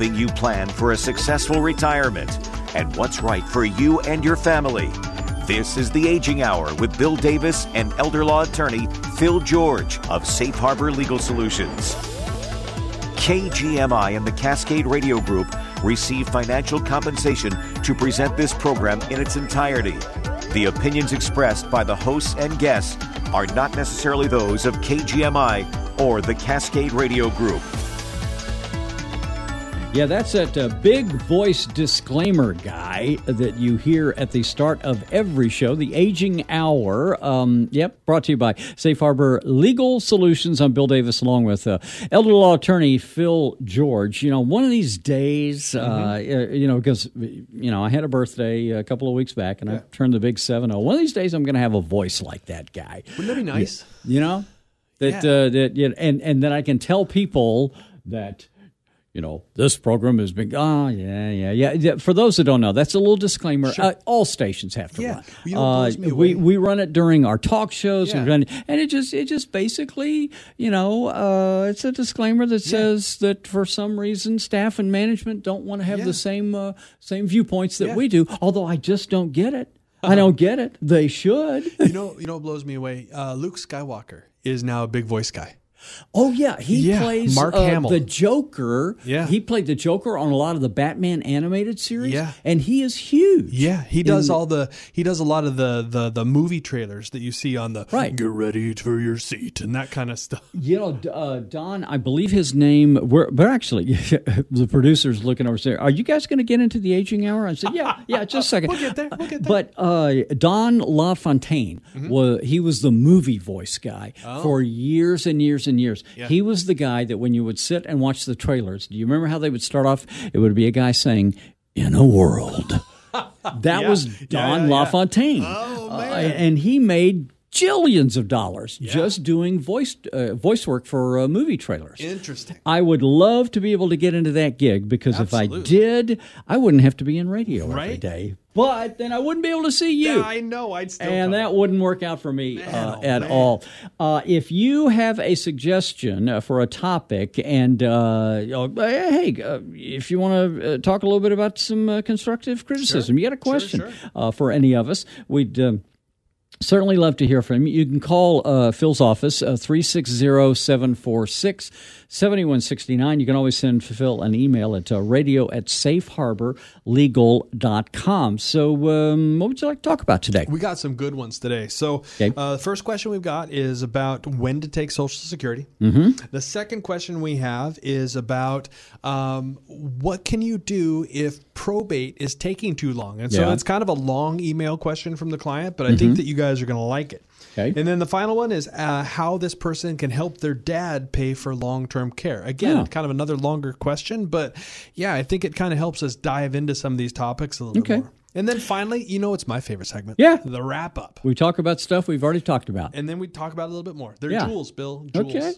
helping you plan for a successful retirement and what's right for you and your family. This is the Aging Hour with Bill Davis and elder law attorney Phil George of Safe Harbor Legal Solutions. KGMI and the Cascade Radio Group receive financial compensation to present this program in its entirety. The opinions expressed by the hosts and guests are not necessarily those of KGMI or the Cascade Radio Group. Yeah, that's that uh, big voice disclaimer guy that you hear at the start of every show, the Aging Hour. Um, yep, brought to you by Safe Harbor Legal Solutions. I'm Bill Davis, along with uh, elder law attorney Phil George. You know, one of these days, uh, Mm-hmm. uh, you know, because you know, I had a birthday a couple of weeks back, and I turned the big seven zero. One of these days, I'm going to have a voice like that guy. Wouldn't that be nice? You know, that Yeah. uh, that yeah, and and then I can tell people that you know this program has been oh yeah yeah yeah. yeah. For those that don't know, that's a little disclaimer. Uh, all stations have to Yeah. run. You know me we we run it during our talk shows, Yeah. run, and it just it just basically you know uh, it's a disclaimer that says that for some reason staff and management don't want to have Yeah. the same uh, same viewpoints that Yeah. we do. Although I just don't get it. I don't get it. They should. You know, you know what blows me away? Uh, Luke Skywalker is now a big voice guy. Oh yeah, he Yeah, plays Mark uh, Hamill. the Joker. Yeah. he played the Joker on a lot of the Batman animated series. Yeah. and he is huge. Yeah, he does In- all the he does a lot of the the the movie trailers that you see on the Right. get ready for your seat and that kind of stuff. You know, uh, Don, I believe his name. We're, we're actually the producers looking over saying, "Are you guys going to get into the aging hour?" I said, "Yeah, yeah, just a second. We'll get there, we'll get there. But uh, Don LaFontaine was he was the movie voice guy for years and years and years. Yeah. He was the guy that when you would sit and watch the trailers, do you remember how they would start off? It would be a guy saying, "In a world." That Yeah. was Don yeah, yeah. LaFontaine. Oh, Uh, and he made jillions of dollars just doing voice uh, voice work for uh, movie trailers. Interesting. I would love to be able to get into that gig because if I did, I wouldn't have to be in radio every Right? day. But then I wouldn't be able to see you. Yeah, I know. I'd still and that wouldn't work out for me uh, oh, at man. all. Uh, if you have a suggestion uh, for a topic, and uh, you hey, uh, if you want to uh, talk a little bit about some uh, constructive criticism, you got a question sure. Uh, for any of us, we'd. Certainly love to hear from you. You can call uh, Phil's office, uh, 360 746 7169. You can always send Phil an email at uh, radio at safeharborlegal.com. So, um, what would you like to talk about today? We got some good ones today. So, Okay. uh, the first question we've got is about when to take Social Security. Mm-hmm. The second question we have is about um, what can you do if probate is taking too long? And so Yeah. it's kind of a long email question from the client, but I think that you guys are going to like it. Okay. And then the final one is uh, how this person can help their dad pay for long term care. Again, Yeah. kind of another longer question, but yeah, I think it kind of helps us dive into some of these topics a little Okay. bit more. And then finally, you know, it's my favorite segment. Yeah. The wrap up. We talk about stuff we've already talked about. And then we talk about a little bit more. They're Yeah. jewels, Bill. Jewels. Okay.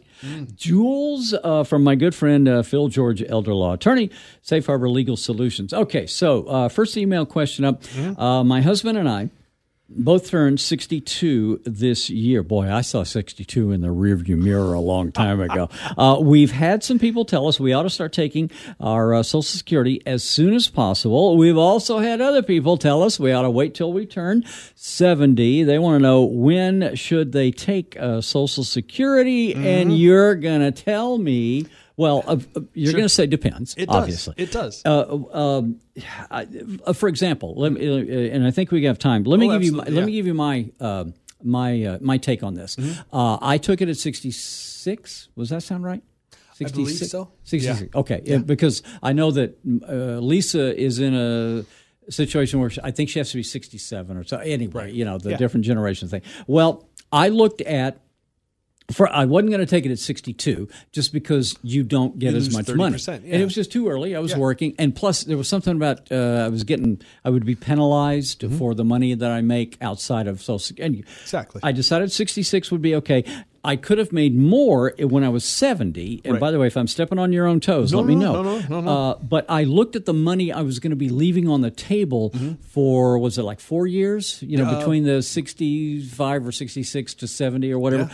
Jewels uh, from my good friend uh, Phil George, elder law attorney, Safe Harbor Legal Solutions. Okay, so uh, first email question up. Uh, my husband and I both turned 62 this year. Boy, I saw 62 in the rearview mirror a long time ago. uh, we've had some people tell us we ought to start taking our uh, Social Security as soon as possible. We've also had other people tell us we ought to wait till we turn 70. They want to know when should they take uh, Social Security, Mm-hmm. and you're going to tell me. Well, uh, uh, you're going to say depends. It does. obviously, It does. uh, um, I- uh, for example, let me, uh, and I think we have time. Let me Oh, give you. My, absolutely, Let me give you my uh, my uh, my take on this. Mm-hmm. Uh, I took it at sixty six. Was that sound right? I believe so. 66. Okay, yeah, because I know that uh, Lisa is in a situation where she, I think she has to be 67 or so. Anyway, you know, the Yeah. different generation thing. Well, I looked at for I wasn't going to take it at 62 just because you don't get You as much money. 30%, And yeah. it was just too early. I was Yeah. working and plus there was something about uh, I was getting I would be penalized Mm-hmm. for the money that I make outside of social security. Exactly. I decided 66 would be okay. I could have made more when I was 70. And Right. by the way, if I'm stepping on your own toes, No, let me know. no, no, no, no. Uh, but I looked at the money I was going to be leaving on the table Mm-hmm. for, was it like four years? You know, Uh, between the 65 or 66 to 70 or whatever.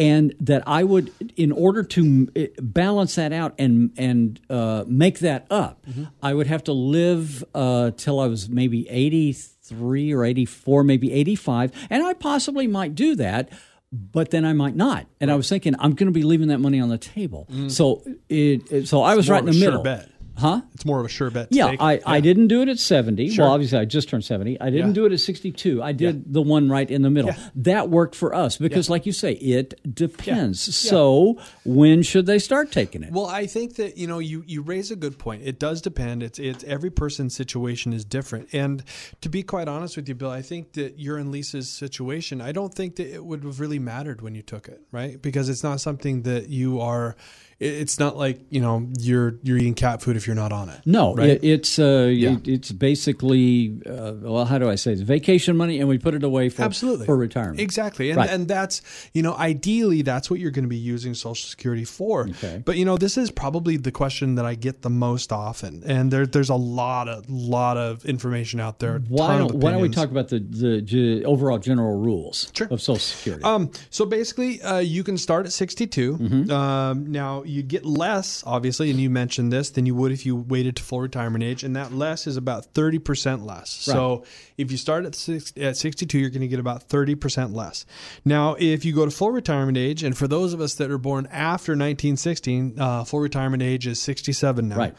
And that I would, in order to uh, balance that out and and uh, make that up, Mm-hmm. I would have to live uh, till I was maybe eighty three or eighty four, maybe eighty five, and I possibly might do that. But then I might not, and I was thinking I'm going to be leaving that money on the table. So it, it- so I was Mm. right in the sure middle. bet. Huh? It's more of a sure bet. Yeah. I, I didn't do it at 70. Sure. Well, obviously, I just turned 70. I didn't Yeah. do it at 62. I did the one right in the middle. Yeah. That worked for us because, like you say, it depends. So, when should they start taking it? Well, I think that you know you you raise a good point. It does depend. It's it's every person's situation is different. And to be quite honest with you, Bill, I think that you're in Lisa's situation. I don't think that it would have really mattered when you took it, right? Because it's not something that you are. It- It's not like you know you're you're eating cat food if you're not on it. no, right? it, it's uh, Yeah. it- it's basically uh, well, how do I say? It's vacation money, and we put it away for Absolutely. for retirement. Exactly. And, Right. and that's, you know, ideally that's what you're going to be using Social Security for. Okay. But, you know, this is probably the question that I get the most often. And there, there's a lot of, lot of information out there. Why don't, why don't we talk about the the ge- overall general rules Sure. of Social Security? Um, so basically, uh, you can start at 62. Mm-hmm. Um, now, you get less, obviously, and you mentioned this, than you would if you waited to full retirement age, and that less is about 30% less. So if you start at, six, at 62, you're going to get about 30% less. Now, if you go to full retirement age, and for those of us that are born after 1916, uh, full retirement age is 67 now. Right.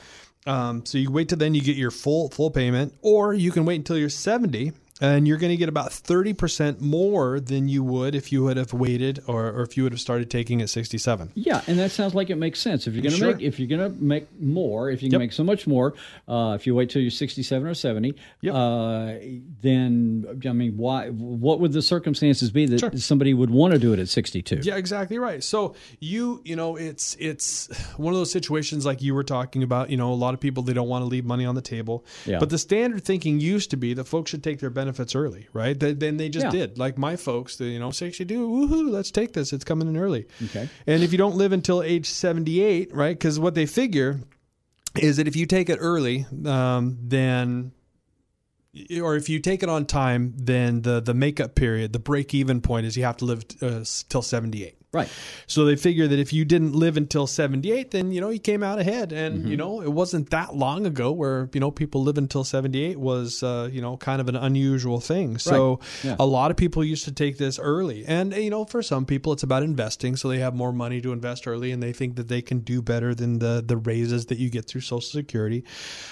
Um, so you wait till then you get your full full payment, or you can wait until you're 70 and you're going to get about 30% more than you would if you would have waited or, or if you would have started taking at 67. Yeah, and that sounds like it makes sense. If you're going to Sure. make if you're going to make more, if you can Yep. make so much more, uh, if you wait till you're 67 or 70, Yep. uh, then I mean, why? What would the circumstances be that Sure. somebody would want to do it at 62? Yeah, exactly right. So you, you know, it's it's one of those situations like you were talking about. You know, a lot of people they don't want to leave money on the table. Yeah. But the standard thinking used to be that folks should take their benefits early, right? They, then they just Yeah. did. Like my folks, they, you know, 62, woohoo, let's take this. It's coming in early. Okay. And if you don't live until age 78, right? Because what they figure is that if you take it early, um, then or if you take it on time, then the the makeup period, the break even point is you have to live uh, till 78. Right. So they figure that if you didn't live until 78, then, you know, you came out ahead. And, Mm-hmm. you know, it wasn't that long ago where, you know, people live until 78 was, uh, you know, kind of an unusual thing. So Yeah. a lot of people used to take this early. And, you know, for some people, it's about investing. So they have more money to invest early and they think that they can do better than the, the raises that you get through Social Security.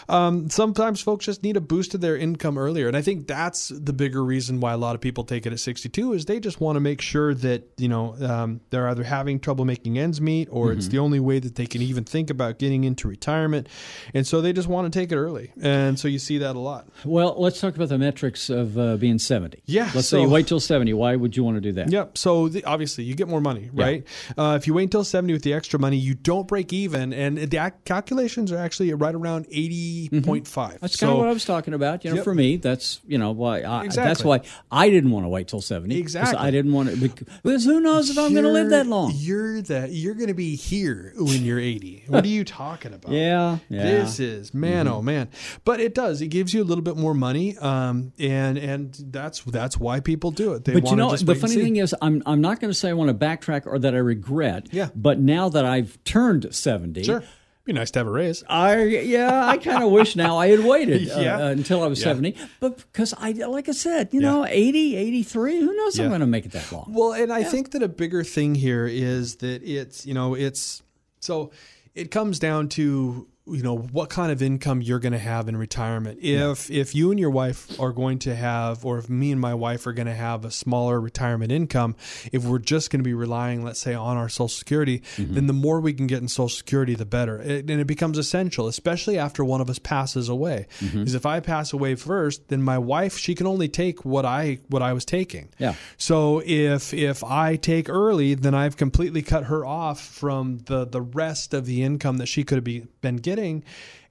Um, sometimes folks just need a boost to their income earlier. And I think that's the bigger reason why a lot of people take it at 62 is they just want to make sure that, you know, um, they're either having trouble making ends meet or it's the only way that they can even think about getting into retirement. And so they just want to take it early. And so you see that a lot. Well, let's talk about the metrics of uh, being 70. Yeah, Let's say you wait till 70. Why would you want to do that? Yep. So the, obviously, you get more money, right? Uh, if you wait until seventy with the extra money, you don't break even, and the ac- calculations are actually right around eighty point five. Mm-hmm. That's kind of what I was talking about. You know, Yep. for me, that's you know why. I, That's why I didn't want to wait till seventy. 'cause Exactly. I didn't want to because who knows if I'm going to live that long. You're that. You're going to be here when you're eighty. What are you talking about? Yeah, yeah. This is man, Mm-hmm. oh man, but it does. It gives you a little bit more money, um, and and that's that's why people do it. They But you know, the funny thing is, I'm I'm not going to say I want to backtrack or that I regret. Yeah. But now that I've turned seventy, sure, be nice to have a raise. I yeah, I kind of wish now I had waited uh, Yeah. uh, until I was Yeah. 70. But because I like I said, you know, 80, 83, who knows if I'm going to make it that long. Well, and I think that a bigger thing here is that it's, you know, it's so it comes down to you know what kind of income you're going to have in retirement. If if you and your wife are going to have, or if me and my wife are going to have a smaller retirement income, if we're just going to be relying, let's say, on our Social Security, mm-hmm. then the more we can get in Social Security, the better. It, and it becomes essential, especially after one of us passes away. Mm-hmm. Because if I pass away first, then my wife she can only take what I what I was taking. Yeah. So if if I take early, then I've completely cut her off from the the rest of the income that she could have be, been getting,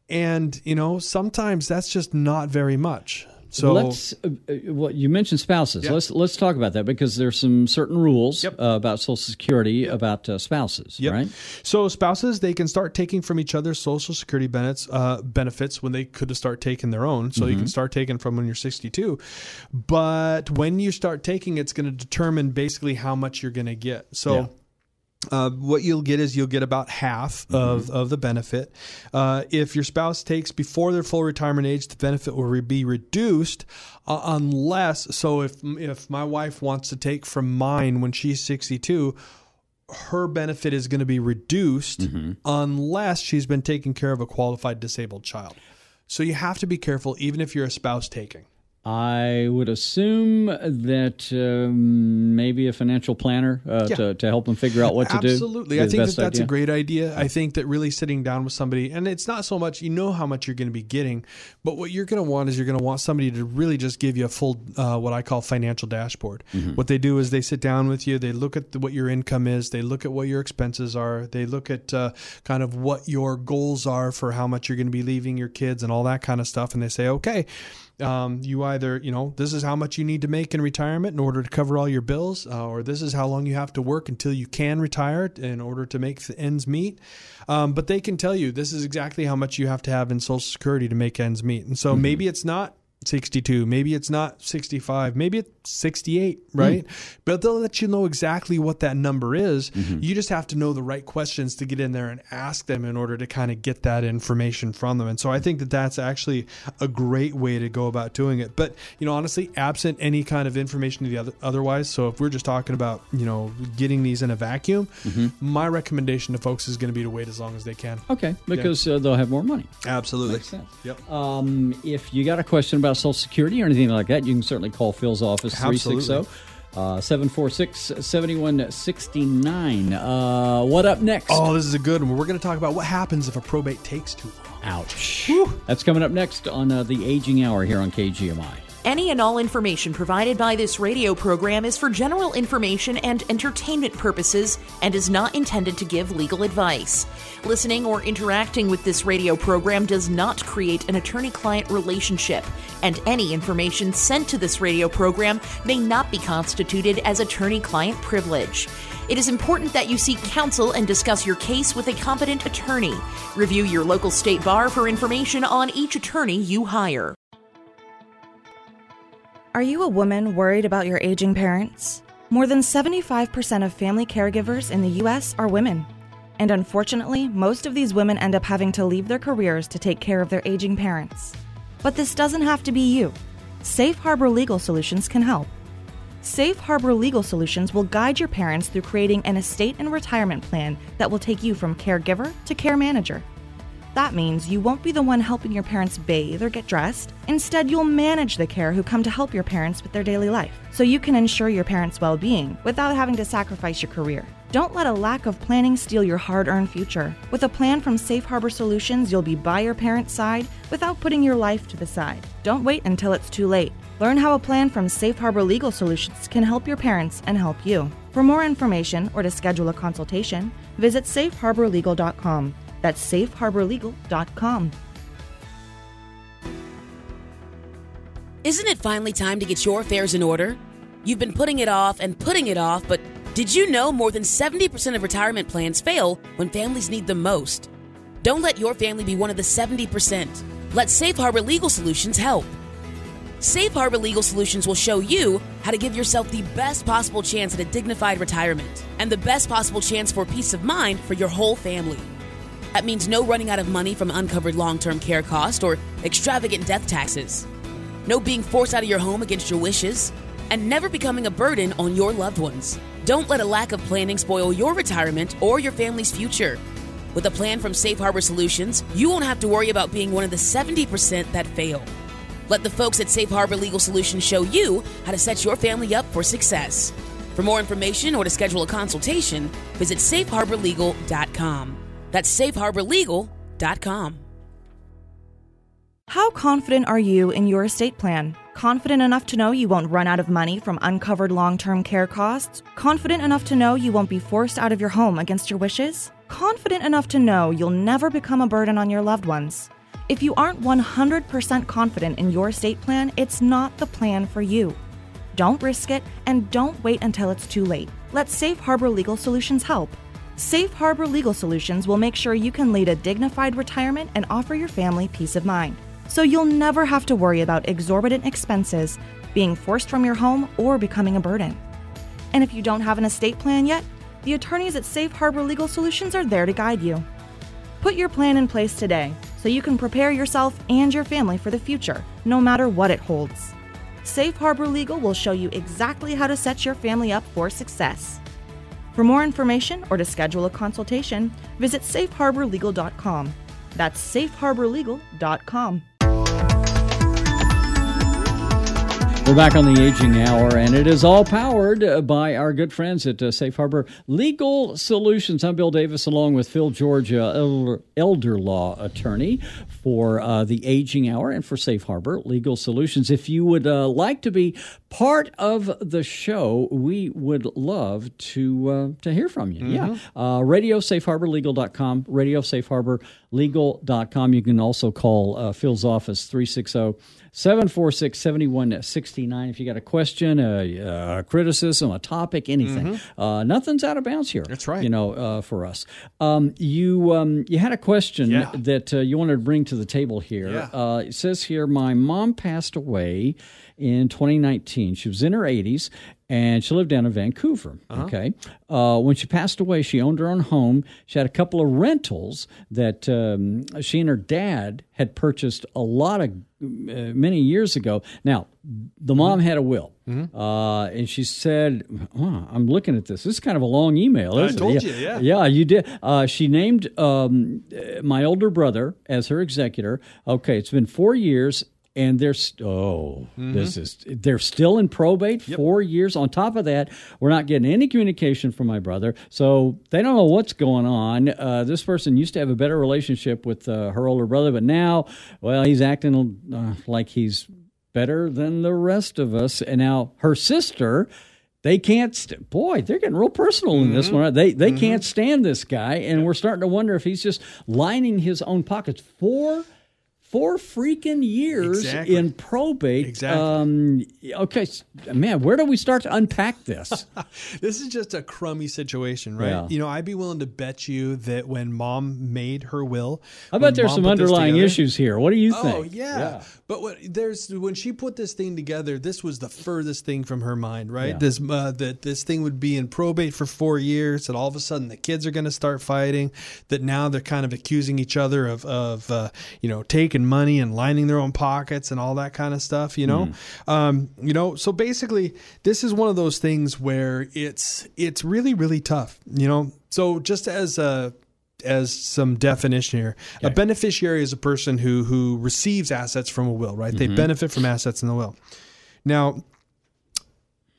and you know sometimes that's just not very much. So let's. Uh, uh, well, you mentioned spouses. Yeah. Let's let's talk about that because there's some certain rules Yep. uh, about Social Security about uh, spouses, Yep. right? So spouses they can start taking from each other Social Security benefits uh, benefits when they could have start taking their own. So you Mm-hmm. can start taking from when you're 62, but when you start taking, it's going to determine basically how much you're going to get. So. Yeah. Uh, what you'll get is you'll get about half of, of the benefit. Uh, if your spouse takes before their full retirement age, the benefit will re- be reduced uh, unless. So if if my wife wants to take from mine when she's 62, her benefit is going to be reduced unless she's been taking care of a qualified disabled child. So you have to be careful, even if you're a spouse taking. I would assume that um, maybe a financial planner uh, Yeah. to, to help them figure out what to do. Absolutely. I think that that's a great idea. I think that really sitting down with somebody, and it's not so much, you know how much you're going to be getting, but what you're going to want is you're going to want somebody to really just give you a full, uh, what I call financial dashboard. Mm-hmm. What they do is they sit down with you, they look at the, what your income is, they look at what your expenses are, they look at uh, kind of what your goals are for how much you're going to be leaving your kids and all that kind of stuff. And they say, okay, um, you either, you know, this is how much you need to make in retirement in order to cover all your bills, uh, or this is how long you have to work until you can retire in order to make the ends meet. Um, but they can tell you this is exactly how much you have to have in Social Security to make ends meet. And so maybe it's not 62, maybe it's not 65, maybe it's 68, right? But they'll let you know exactly what that number is. You just have to know the right questions to get in there and ask them in order to kind of get that information from them. And so I think that that's actually a great way to go about doing it. But, you know, honestly, absent any kind of information to the other, otherwise, so if we're just talking about, you know, getting these in a vacuum, my recommendation to folks is going to be to wait as long as they can. Okay, because uh, they'll have more money. Absolutely. Makes sense. Yep. Um, if you got a question about Social Security or anything like that, you can certainly call Phil's office, Absolutely. 360 uh, 746 7169. Uh, What up next? Oh, this is a good one. We're going to talk about what happens if a probate takes too long. Ouch. That's coming up next on uh, the Aging Hour here on KGMI. Any and all information provided by this radio program is for general information and entertainment purposes and is not intended to give legal advice. Listening or interacting with this radio program does not create an attorney client relationship, and any information sent to this radio program may not be constituted as attorney client privilege. It is important that you seek counsel and discuss your case with a competent attorney. Review your local state bar for information on each attorney you hire. Are you a woman worried about your aging parents? More than 75% of family caregivers in the U.S. are women. And unfortunately, most of these women end up having to leave their careers to take care of their aging parents. But this doesn't have to be you. Safe Harbor Legal Solutions can help. Safe Harbor Legal Solutions will guide your parents through creating an estate and retirement plan that will take you from caregiver to care manager. That means you won't be the one helping your parents bathe or get dressed. Instead, you'll manage the care who come to help your parents with their daily life, so you can ensure your parents' well being without having to sacrifice your career. Don't let a lack of planning steal your hard earned future. With a plan from Safe Harbor Solutions, you'll be by your parents' side without putting your life to the side. Don't wait until it's too late. Learn how a plan from Safe Harbor Legal Solutions can help your parents and help you. For more information or to schedule a consultation, visit safeharborlegal.com. That's safeharborlegal.com. Isn't it finally time to get your affairs in order? You've been putting it off and putting it off, but did you know more than 70% of retirement plans fail when families need them most? Don't let your family be one of the 70%. Let Safe Harbor Legal Solutions help. Safe Harbor Legal Solutions will show you how to give yourself the best possible chance at a dignified retirement and the best possible chance for peace of mind for your whole family. That means no running out of money from uncovered long term care costs or extravagant death taxes, no being forced out of your home against your wishes, and never becoming a burden on your loved ones. Don't let a lack of planning spoil your retirement or your family's future. With a plan from Safe Harbor Solutions, you won't have to worry about being one of the 70% that fail. Let the folks at Safe Harbor Legal Solutions show you how to set your family up for success. For more information or to schedule a consultation, visit safeharborlegal.com. That's safeharborlegal.com. How confident are you in your estate plan? Confident enough to know you won't run out of money from uncovered long term care costs? Confident enough to know you won't be forced out of your home against your wishes? Confident enough to know you'll never become a burden on your loved ones? If you aren't 100% confident in your estate plan, it's not the plan for you. Don't risk it and don't wait until it's too late. Let Safe Harbor Legal Solutions help. Safe Harbor Legal Solutions will make sure you can lead a dignified retirement and offer your family peace of mind. So you'll never have to worry about exorbitant expenses, being forced from your home, or becoming a burden. And if you don't have an estate plan yet, The attorneys at Safe Harbor Legal Solutions are there to guide you. Put your plan in place today so you can prepare yourself and your family for the future, no matter what it holds. Safe Harbor Legal will show you exactly how to set your family up for success. For more information or to schedule a consultation, visit safeharborlegal.com. That's safeharborlegal.com. We're back on the Aging Hour, and it is all powered uh, by our good friends at uh, Safe Harbor Legal Solutions. I'm Bill Davis, along with Phil George, uh, elder, elder law attorney for uh, the Aging Hour and for Safe Harbor Legal Solutions. If you would uh, like to be part of the show, we would love to uh, to hear from you. Yeah, uh, radio safeharborlegal.com, radio safeharborlegal.com. You can also call uh, Phil's office 360 746 7169. If you got a question, a, a criticism, a topic, anything, uh, nothing's out of bounds here. Mm-hmm. That's right. You know, uh, for us. Um, you um, you had a question Yeah. that uh, you wanted to bring to the table here. Yeah. Uh, it says here, my mom passed away in 2019. She was in her 80s. And she lived down in Vancouver. Uh-huh. Okay. Uh, when she passed away, she owned her own home. She had a couple of rentals that um, she and her dad had purchased a lot of uh, many years ago. Now, the Mm-hmm. mom had a will, uh, and she said, oh, "I'm looking at this. This is kind of a long email, I isn't told it? you, yeah. yeah, you did. Uh, she named um, uh, my older brother as her executor. Okay, it's been four years, and they're st- oh, Mm-hmm. this is they're still in probate. Four years. On top of that, we're not getting any communication from my brother, so they don't know what's going on. Uh, this person used to have a better relationship with uh, her older brother, but now, well, he's acting uh, like he's better than the rest of us. And now her sister, they can't. St- boy, they're getting real personal in Mm-hmm. this one. They they can't stand this guy, and we're starting to wonder if he's just lining his own pockets. Four. Four freaking years Exactly. in probate. Exactly. Um, okay, man, where do we start to unpack this? This is just a crummy situation, right? Yeah. You know, I'd be willing to bet you that when mom made her will, I bet there's some underlying together- issues here. What do you think? Oh yeah, but what, there's when she put this thing together, this was the furthest thing from her mind, right? Yeah. This uh, that this thing would be in probate for four years, that all of a sudden the kids are going to start fighting, that now they're kind of accusing each other of of uh, you know taking money and lining their own pockets and all that kind of stuff, you know, Hmm. um, you know. So basically, this is one of those things where it's it's really really tough, you know. So just as a as some definition here. A beneficiary is a person who who receives assets from a will, right? They benefit from assets in the will. Now,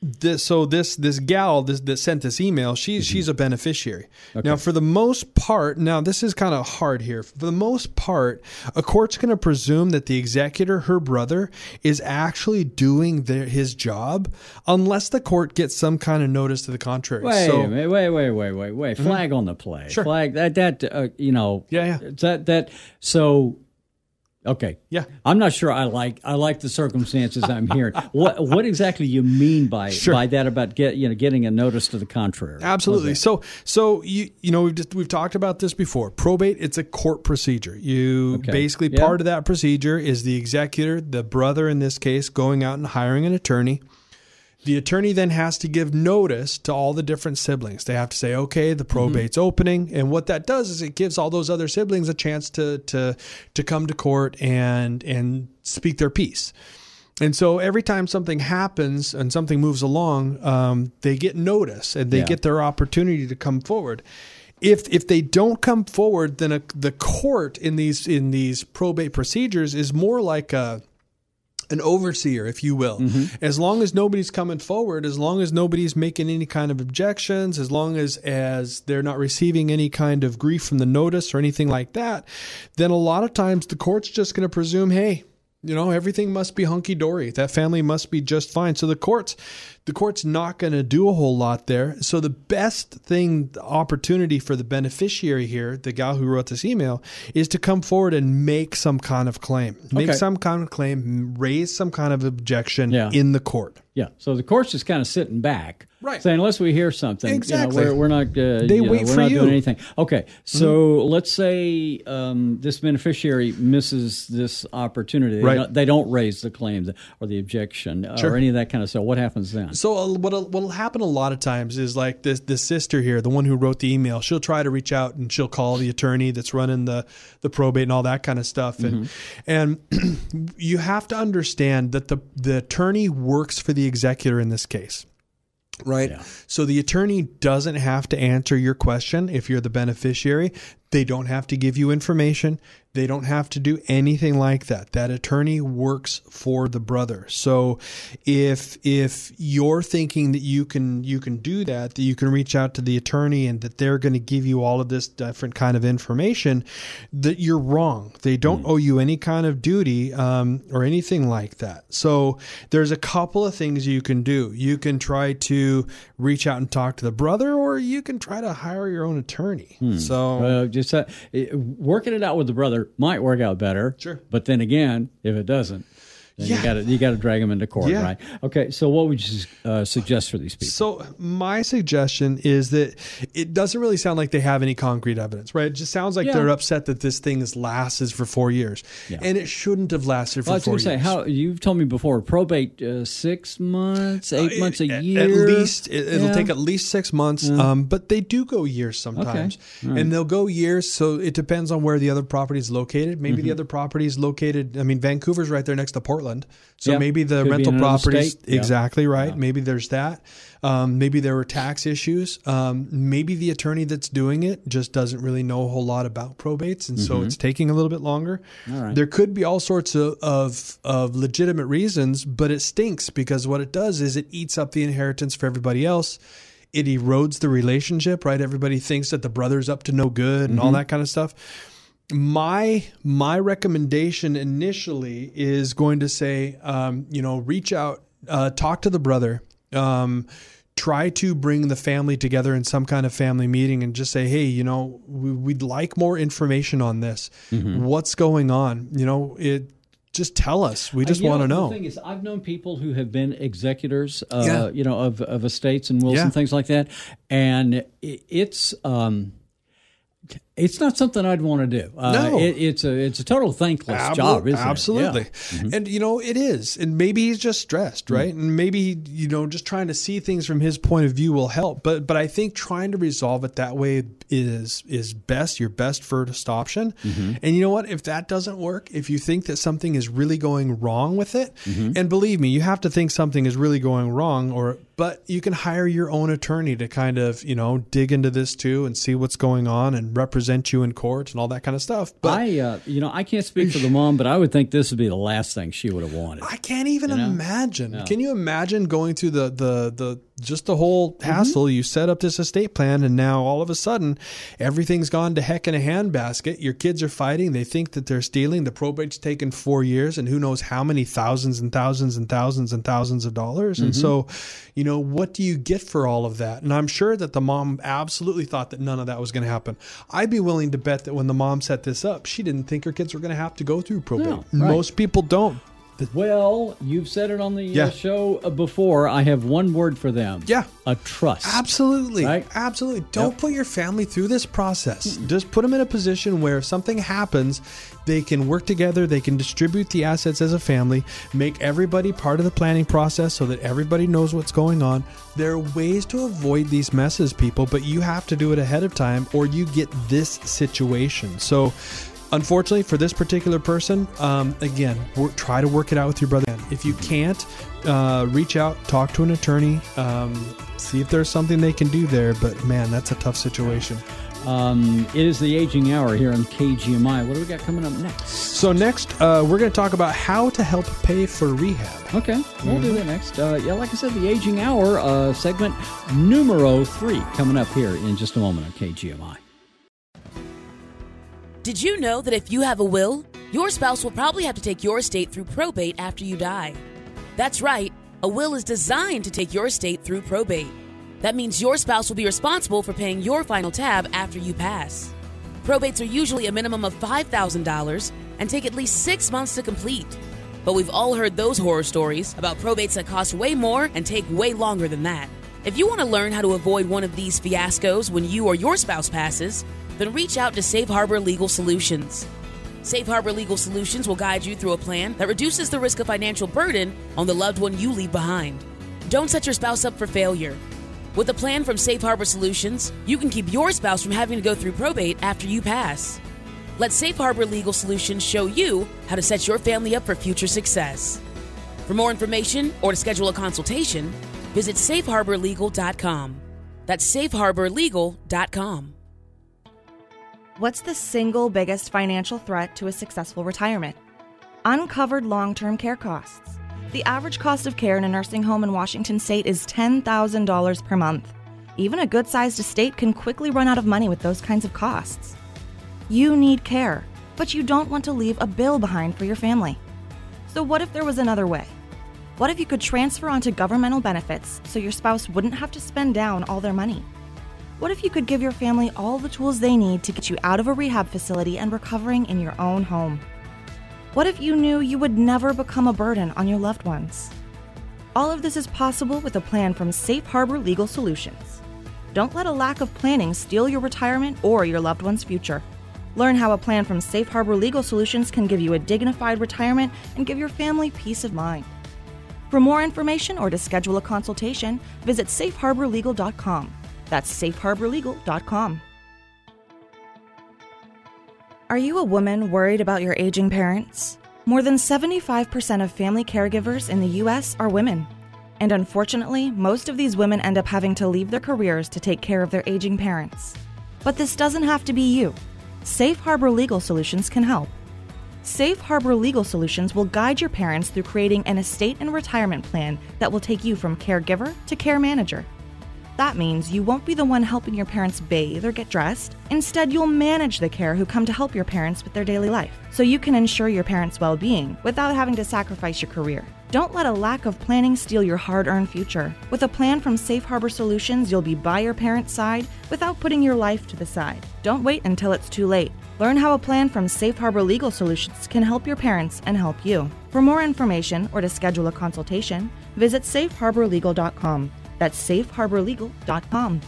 this so this this gal this, that sent this email, she's she's a beneficiary. Now, for the most part, now this is kind of hard here. For the most part, a court's going to presume that the executor, her brother, is actually doing their, his job, unless the court gets some kind of notice to the contrary. Wait, so, wait, wait, wait, wait, wait. Flag on the play. Sure. Flag that that uh, you know. Yeah, yeah. That that so. Okay. Yeah. I'm not sure. I like I like the circumstances I'm hearing. what what exactly you mean by Sure. by that about get you know getting a notice to the contrary? Absolutely. So, so you you know we've just we've talked about this before. Probate it's a court procedure. You Okay. basically Yeah. part of that procedure is the executor, the brother in this case, going out and hiring an attorney. The attorney then has to give notice to all the different siblings. They have to say, "Okay, the probate's opening," and what that does is it gives all those other siblings a chance to to to come to court and and speak their piece. And so every time something happens and something moves along, um, they get notice and they Yeah. get their opportunity to come forward. If if they don't come forward, then a, the court in these in these probate procedures is more like a an overseer, if you will. Mm-hmm. As long as nobody's coming forward, as long as nobody's making any kind of objections, as long as as they're not receiving any kind of grief from the notice or anything like that, then a lot of times the court's just going to presume, hey, you know, everything must be hunky dory. That family must be just fine. So the courts, the court's not going to do a whole lot there. So the best thing, the opportunity for the beneficiary here, the gal who wrote this email, is to come forward and make some kind of claim, make Okay. some kind of claim, raise some kind of objection Yeah. in the court. Yeah. So the court's just kind of sitting back, Right. Saying unless we hear something, Exactly. You know, we're, we're not. Uh, They know, wait we're for not you. doing anything. Okay. So let's say um, this beneficiary misses this opportunity. They, Right. don't, they don't raise the claim or the objection uh, Sure. or any of that kind of stuff. What happens then? So uh, what what'll happen a lot of times is like this this sister here, the one who wrote the email, she'll try to reach out and she'll call the attorney that's running the the probate and all that kind of stuff, and and you have to understand that the the attorney works for the executor in this case right? Yeah. So the attorney doesn't have to answer your question if you're the beneficiary. They don't have to give you information. They don't have to do anything like that. That attorney works for the brother. So if if you're thinking that you can you can do that, that you can reach out to the attorney and that they're going to give you all of this different kind of information, that you're wrong. They don't owe you any kind of duty um, or anything like that. So there's a couple of things you can do. You can try to reach out and talk to the brother, or you can try to hire your own attorney. So Uh, just uh, working it out with the brother might work out better. Sure. But then again, if it doesn't, then Yeah. you got to you got to drag them into court, Yeah. right? Okay. So what would you uh, suggest for these people? So my suggestion is that it doesn't really sound like they have any concrete evidence, right? It just sounds like Yeah. they're upset that this thing has lasted for four years, Yeah. and it shouldn't have lasted for Well, I was four going to say years. how you've told me before probate uh, six months, eight Uh, months, a at- year. At least it, it'll Yeah. take at least six months, um, but they do go years sometimes, All right. and they'll go years. So it depends on where the other property is located. Maybe Mm-hmm. the other property is located. I mean, Vancouver's right there next to Portland, so Yeah. maybe the rental properties state. Yeah. exactly right. Maybe there's that. Um, maybe there were tax issues. Um, maybe the attorney that's doing it just doesn't really know a whole lot about probates, and so it's taking a little bit longer. Mm-hmm. Right. There could be all sorts of, of of legitimate reasons, but it stinks because what it does is it eats up the inheritance for everybody else. It erodes the relationship, right? Everybody thinks that the brother's up to no good and Mm-hmm. all that kind of stuff. My my recommendation initially is going to say, um, you know, reach out, uh, talk to the brother. Um, try to bring the family together in some kind of family meeting and just say, hey, you know, we, we'd like more information on this. Mm-hmm. What's going on? You know, it. Just tell us. We just Uh, want to know. The thing is, I've known people who have been executors, uh, Yeah. you know, of, of estates and wills Yeah. and things like that, and it's um, it's not something I'd want to do. Uh, No. it, it's a it's a total thankless Abso- job, isn't absolutely. it? Yeah. Mm-hmm. And you know, it is. And maybe he's just stressed, Mm. right? And maybe, you know, just trying to see things from his point of view will help. But but I think trying to resolve it that way is is best, your best first option. Mm-hmm. And you know what? If that doesn't work, if you think that something is really going wrong with it, Mm-hmm. and believe me, you have to think something is really going wrong or but you can hire your own attorney to kind of, you know, dig into this too and see what's going on and represent you in court and all that kind of stuff. But I, uh, you know, I can't speak for the mom, but I would think this would be the last thing she would have wanted. I can't even know? imagine. Can you imagine going through the the the just the whole Mm-hmm. hassle? You set up this estate plan, and now all of a sudden, everything's gone to heck in a handbasket. Your kids are fighting. They think that they're stealing. The probate's taken four years, and who knows how many thousands and thousands and thousands and thousands of dollars. And Mm-hmm. so, you know, what do you get for all of that? And I'm sure that the mom absolutely thought that none of that was going to happen. I'd be willing to bet that when the mom set this up, she didn't think her kids were going to have to go through probate. No, right. Most people don't. Well, you've said it on the Yeah. uh, show uh, before. I have one word for them. Yeah. a trust. Absolutely. Right? Absolutely. Don't Yep. put your family through this process. Just put them in a position where if something happens, they can work together, they can distribute the assets as a family, make everybody part of the planning process so that everybody knows what's going on. There are ways to avoid these messes, people, but you have to do it ahead of time or you get this situation. So, Unfortunately, for this particular person, um, again, work, try to work it out with your brother. If you can't, uh, reach out, talk to an attorney, um, see if there's something they can do there. But man, that's a tough situation. Um, it is the aging hour here on KGMI. What do we got coming up next? So next, uh, we're going to talk about how to help pay for rehab. Okay, we'll do that next. Uh, yeah, like I said, the aging hour uh, segment numero three coming up here in just a moment on KGMI. Did you know that if you have a will, your spouse will probably have to take your estate through probate after you die? That's right, a will is designed to take your estate through probate. That means your spouse will be responsible for paying your final tab after you pass. Probates are usually a minimum of $5,000 and take at least six months to complete. But we've all heard those horror stories about probates that cost way more and take way longer than that. If you want to learn how to avoid one of these fiascos when you or your spouse passes, then reach out to Safe Harbor Legal Solutions. Safe Harbor Legal Solutions will guide you through a plan that reduces the risk of financial burden on the loved one you leave behind. Don't set your spouse up for failure. With a plan from Safe Harbor Solutions, you can keep your spouse from having to go through probate after you pass. Let Safe Harbor Legal Solutions show you how to set your family up for future success. For more information or to schedule a consultation, visit safeharborlegal.com. That's safeharborlegal.com. What's the single biggest financial threat to a successful retirement? Uncovered long term care costs. The average cost of care in a nursing home in Washington state is $10,000 per month. Even a good sized estate can quickly run out of money with those kinds of costs. You need care, but you don't want to leave a bill behind for your family. So, what if there was another way? What if you could transfer onto governmental benefits so your spouse wouldn't have to spend down all their money? What if you could give your family all the tools they need to get you out of a rehab facility and recovering in your own home? What if you knew you would never become a burden on your loved ones? All of this is possible with a plan from Safe Harbor Legal Solutions. Don't let a lack of planning steal your retirement or your loved one's future. Learn how a plan from Safe Harbor Legal Solutions can give you a dignified retirement and give your family peace of mind. For more information or to schedule a consultation, visit safeharborlegal.com. That's safeharborlegal.com. Are you a woman worried about your aging parents? More than 75% of family caregivers in the U.S. are women. And unfortunately, most of these women end up having to leave their careers to take care of their aging parents. But this doesn't have to be you. Safe Harbor Legal Solutions can help. Safe Harbor Legal Solutions will guide your parents through creating an estate and retirement plan that will take you from caregiver to care manager. That means you won't be the one helping your parents bathe or get dressed. Instead, you'll manage the care who come to help your parents with their daily life, so you can ensure your parents' well being without having to sacrifice your career. Don't let a lack of planning steal your hard earned future. With a plan from Safe Harbor Solutions, you'll be by your parents' side without putting your life to the side. Don't wait until it's too late. Learn how a plan from Safe Harbor Legal Solutions can help your parents and help you. For more information or to schedule a consultation, visit safeharborlegal.com. That's safeharborlegal.com.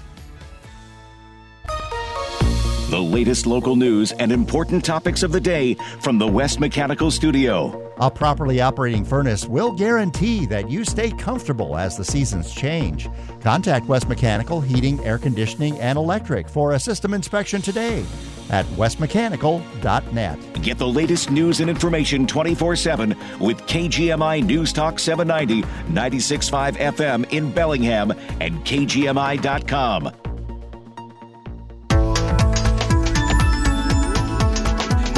The latest local news and important topics of the day from the West Mechanical Studio. A properly operating furnace will guarantee that you stay comfortable as the seasons change. Contact West Mechanical Heating, Air Conditioning, and Electric for a system inspection today at westmechanical.net. Get the latest news and information 24 7 with KGMI News Talk 790, 96.5 FM in Bellingham, and KGMI.com.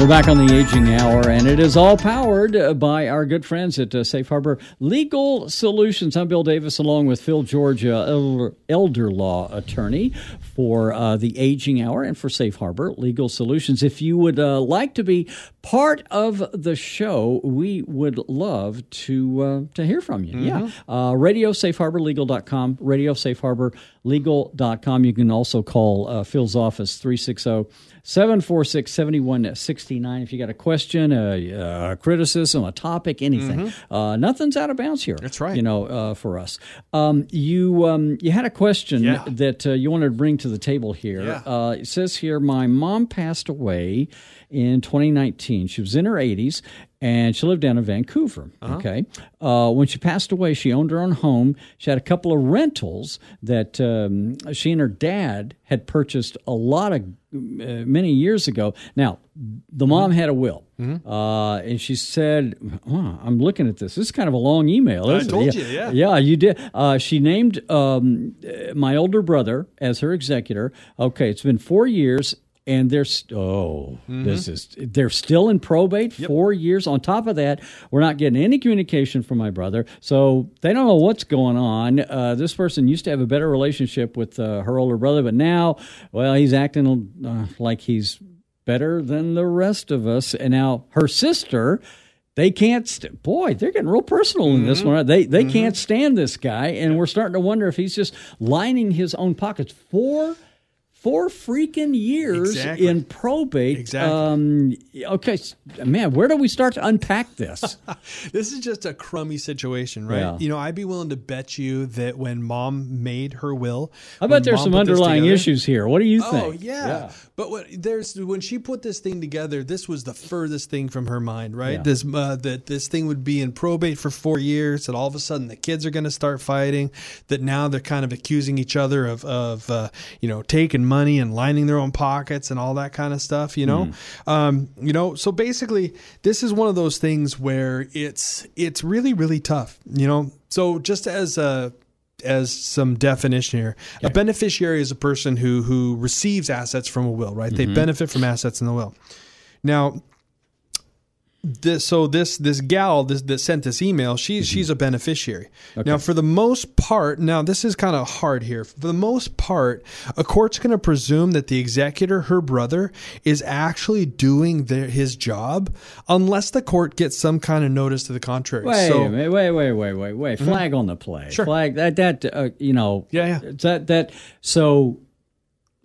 We're back on the Aging Hour, and it is all powered uh, by our good friends at uh, Safe Harbor Legal Solutions. I'm Bill Davis, along with Phil George, uh, elder, elder law attorney for uh, the Aging Hour and for Safe Harbor Legal Solutions. If you would uh, like to be part of the show, we would love to uh, to hear from you. Mm-hmm. Yeah, radio safeharborlegal.com, radio safeharborlegal.com. You can also call Phil's office 360- 746 7169. If you got a question, a, a, criticism, a topic, anything, mm-hmm. uh, nothing's out of bounds here. That's right. You know, uh, for us. Um, you um, you had a question yeah. that uh, you wanted to bring to the table here. Yeah. Uh, it says here, my mom passed away in 2019. She was in her 80s and she lived down in Vancouver. Uh-huh. Okay. Uh, when she passed away, she owned her own home. She had a couple of rentals that um, she and her dad had purchased a lot of uh, many years ago. Now, the mom mm-hmm. had a will, mm-hmm. uh, and she said, oh, "I'm looking at this. This is kind of a long email." I told it? you, yeah, yeah, you did. Uh, she named um, my older brother as her executor. Okay, it's been four years, and they're st- oh mm-hmm. this is they're still in probate yep. four years on top of that we're not getting any communication from my brother so they don't know what's going on uh, this person used to have a better relationship with uh, her older brother but now well he's acting uh, like he's better than the rest of us and now her sister they can't st- boy they're getting real personal in mm-hmm. this one they they mm-hmm. can't stand this guy and we're starting to wonder if he's just lining his own pockets four four freaking years Exactly. in probate. Exactly. Um, okay, man, where do we start to unpack this? This is just a crummy situation, right? Yeah. You know, I'd be willing to bet you that when mom made her will, I bet there's some underlying issues here. What do you think? Oh yeah. but what, there's when she put this thing together, this was the furthest thing from her mind, right? Yeah. This uh, that this thing would be in probate for four years, that all of a sudden the kids are going to start fighting, that now they're kind of accusing each other of of uh, you know taking money and lining their own pockets and all that kind of stuff, you know, um, you know. So basically, this is one of those things where it's it's really really tough, you know. So just as a as some definition here. A beneficiary is a person who who receives assets from a will, right? They benefit from assets in the will. Now, this so this this gal this, that sent this email, she's she's a beneficiary. Now, for the most part, now this is kind of hard here. For the most part, a court's going to presume that the executor, her brother, is actually doing their, his job, unless the court gets some kind of notice to the contrary. Wait, so, minute, wait, wait, wait, wait, wait. Flag on the play. Sure. Flag that that uh, you know. Yeah, yeah. That that so.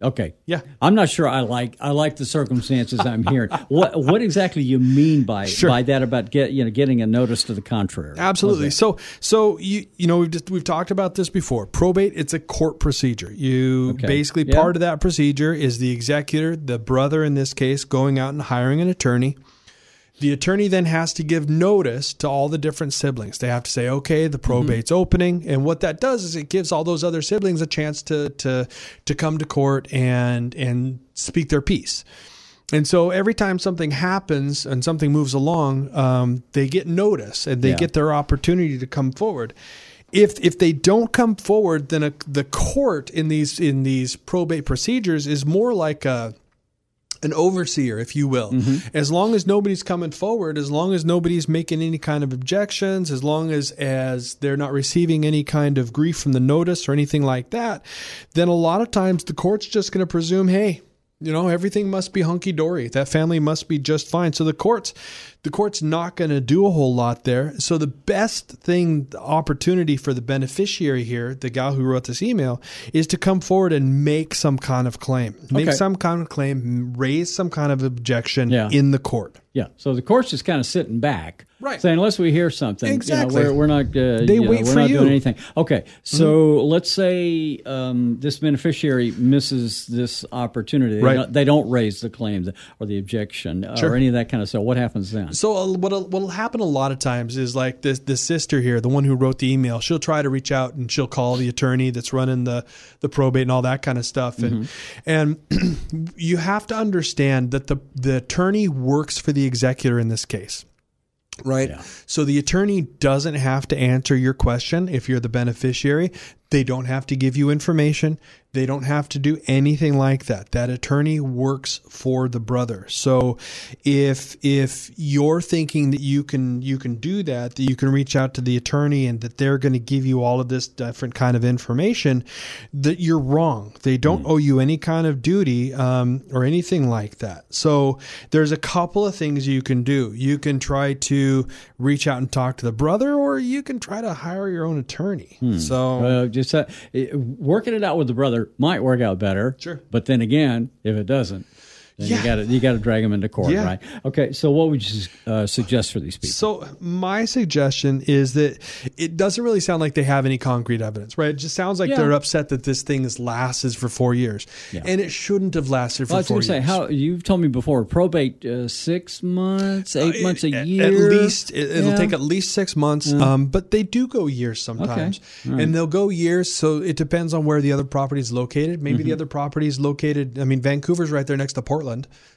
Okay. Yeah. I'm not sure I like I like the circumstances I'm hearing. what what exactly you mean by Sure. by that about get you know getting a notice to the contrary? Absolutely. So, so you you know we've just we've talked about this before. Probate it's a court procedure. You Okay. basically Yeah. part of that procedure is the executor, the brother in this case, going out and hiring an attorney. The attorney then has to give notice to all the different siblings. They have to say, "Okay, the probate's opening," and what that does is it gives all those other siblings a chance to to to come to court and and speak their piece. And so every time something happens and something moves along, um, they get notice and they Yeah. get their opportunity to come forward. If if they don't come forward, then a, the court in these in these probate procedures is more like a an overseer, if you will. Mm-hmm. As long as nobody's coming forward, as long as nobody's making any kind of objections, as long as as they're not receiving any kind of grief from the notice or anything like that, then a lot of times the court's just going to presume, hey, you know, everything must be hunky dory. That family must be just fine. So the courts, the court's not going to do a whole lot there. So the best thing, the opportunity for the beneficiary here, the gal who wrote this email, is to come forward and make some kind of claim, make Okay. some kind of claim, raise some kind of objection Yeah. in the court. Yeah. So the court's just kind of sitting back, Right. Saying unless we hear something, Exactly. you know, we're, we're not. Uh, They you know, we're for not you. doing anything. Okay. So let's say um, this beneficiary misses this opportunity. They, Right. don't, they don't raise the claim or the objection Sure. or any of that kind of stuff. What happens then? So uh, what what'll happen a lot of times is like this the sister here, the one who wrote the email, she'll try to reach out and she'll call the attorney that's running the the probate and all that kind of stuff. And and you have to understand that the the attorney works for the executor in this case. Right. So the attorney doesn't have to answer your question if you're the beneficiary. They don't have to give you information. They don't have to do anything like that. That attorney works for the brother. So if if you're thinking that you can you can do that, that you can reach out to the attorney and that they're going to give you all of this different kind of information, that you're wrong. They don't owe you any kind of duty um, or anything like that. So there's a couple of things you can do. You can try to reach out and talk to the brother, or you can try to hire your own attorney. So Uh, just uh, working it out with the brother might work out better. Sure. But then again, if it doesn't, then Yeah. you got to you got to drag them into court, Yeah. right? Okay. So what would you uh, suggest for these people? So my suggestion is that it doesn't really sound like they have any concrete evidence, right? It just sounds like Yeah. they're upset that this thing has lasted for four years, Yeah. and it shouldn't have lasted for Well, I was four going to say years. how you've told me before. Probate uh, six months, eight months, a At- year. At least it, it'll take at least six months, um, but they do go years sometimes, All right. and they'll go years. So it depends on where the other property is located. Maybe Mm-hmm. the other property is located. I mean, Vancouver's right there next to Portland,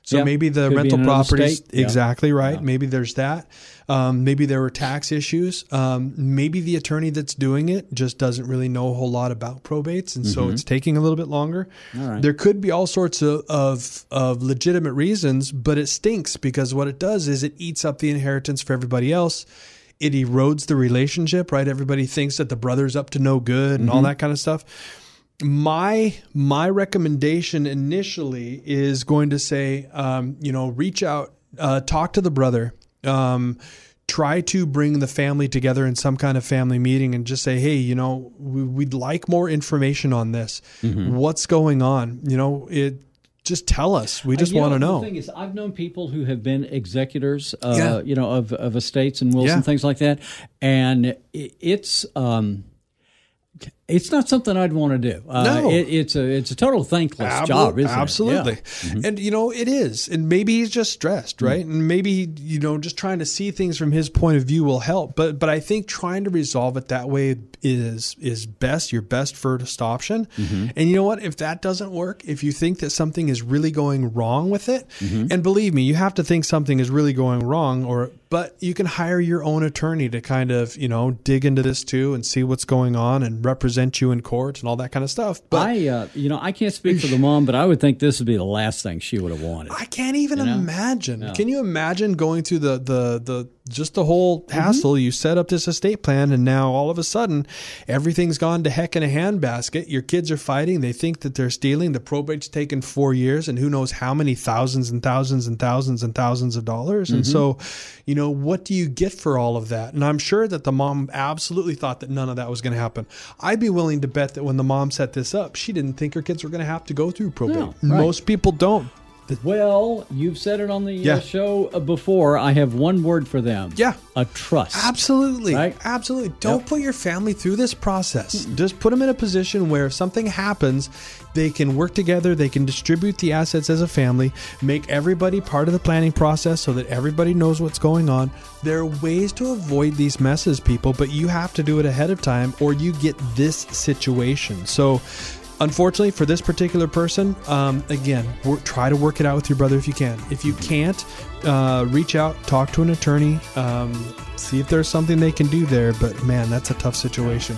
so Yeah. maybe the Could rental properties state. Yeah. exactly right. Maybe there's that. Um, maybe there were tax issues. Um, maybe the attorney that's doing it just doesn't really know a whole lot about probates, and so it's taking a little bit longer. Mm-hmm. All right. There could be all sorts of, of of legitimate reasons, but it stinks because what it does is it eats up the inheritance for everybody else. It erodes the relationship, right? Everybody thinks that the brother's up to no good and all Mm-hmm. that kind of stuff. My my recommendation initially is going to say, um, you know, reach out, uh, talk to the brother. Um, try to bring the family together in some kind of family meeting and just say, hey, you know, we, would like more information on this. Mm-hmm. What's going on? You know, it just tell us. We just want to know. The thing is, I've known people who have been executors, uh, yeah. you know, of, of estates and wills yeah. and things like that, and it's um, it's not something I'd want to do. Uh, no, it, it's a it's a total thankless Ab- job, isn't absolutely. it? Absolutely, yeah. and you know it is, and maybe he's just stressed, right? Mm-hmm. And maybe you know just trying to see things from his point of view will help. But but I think trying to resolve it that way is is best, your best first option. Mm-hmm. And you know what? If that doesn't work, if you think that something is really going wrong with it, mm-hmm. and believe me, you have to think something is really going wrong, or but you can hire your own attorney to kind of you know dig into this too and see what's going on and represent you in court and all that kind of stuff. But I, uh, you know, I can't speak for the mom, but I would think this would be the last thing she would have wanted. I can't even you know? imagine. No. Can you imagine going through the the the just the whole mm-hmm. hassle? Mm-hmm. You set up this estate plan, and now all of a sudden, everything's gone to heck in a handbasket. Your kids are fighting. They think that they're stealing. The probate's taken four years, and who knows how many thousands and thousands and thousands and thousands of dollars. Mm-hmm. And so, you know, what do you get for all of that? And I'm sure that the mom absolutely thought that none of that was going to happen. I'd be willing to bet that when the mom set this up, she didn't think her kids were going to have to go through probate. No, right. Most people don't. Well, you've said it on the uh, yeah. show uh, before. I have one word for them. Yeah. A trust. Absolutely. Right? Absolutely. Don't yep. put your family through this process. Just put them in a position where if something happens, they can work together, they can distribute the assets as a family, make everybody part of the planning process so that everybody knows what's going on. There are ways to avoid these messes, people, but you have to do it ahead of time or you get this situation. So, unfortunately for this particular person um, again work, try to work it out with your brother if you can if you can't uh, reach out talk to an attorney um, see if there's something they can do there but man that's a tough situation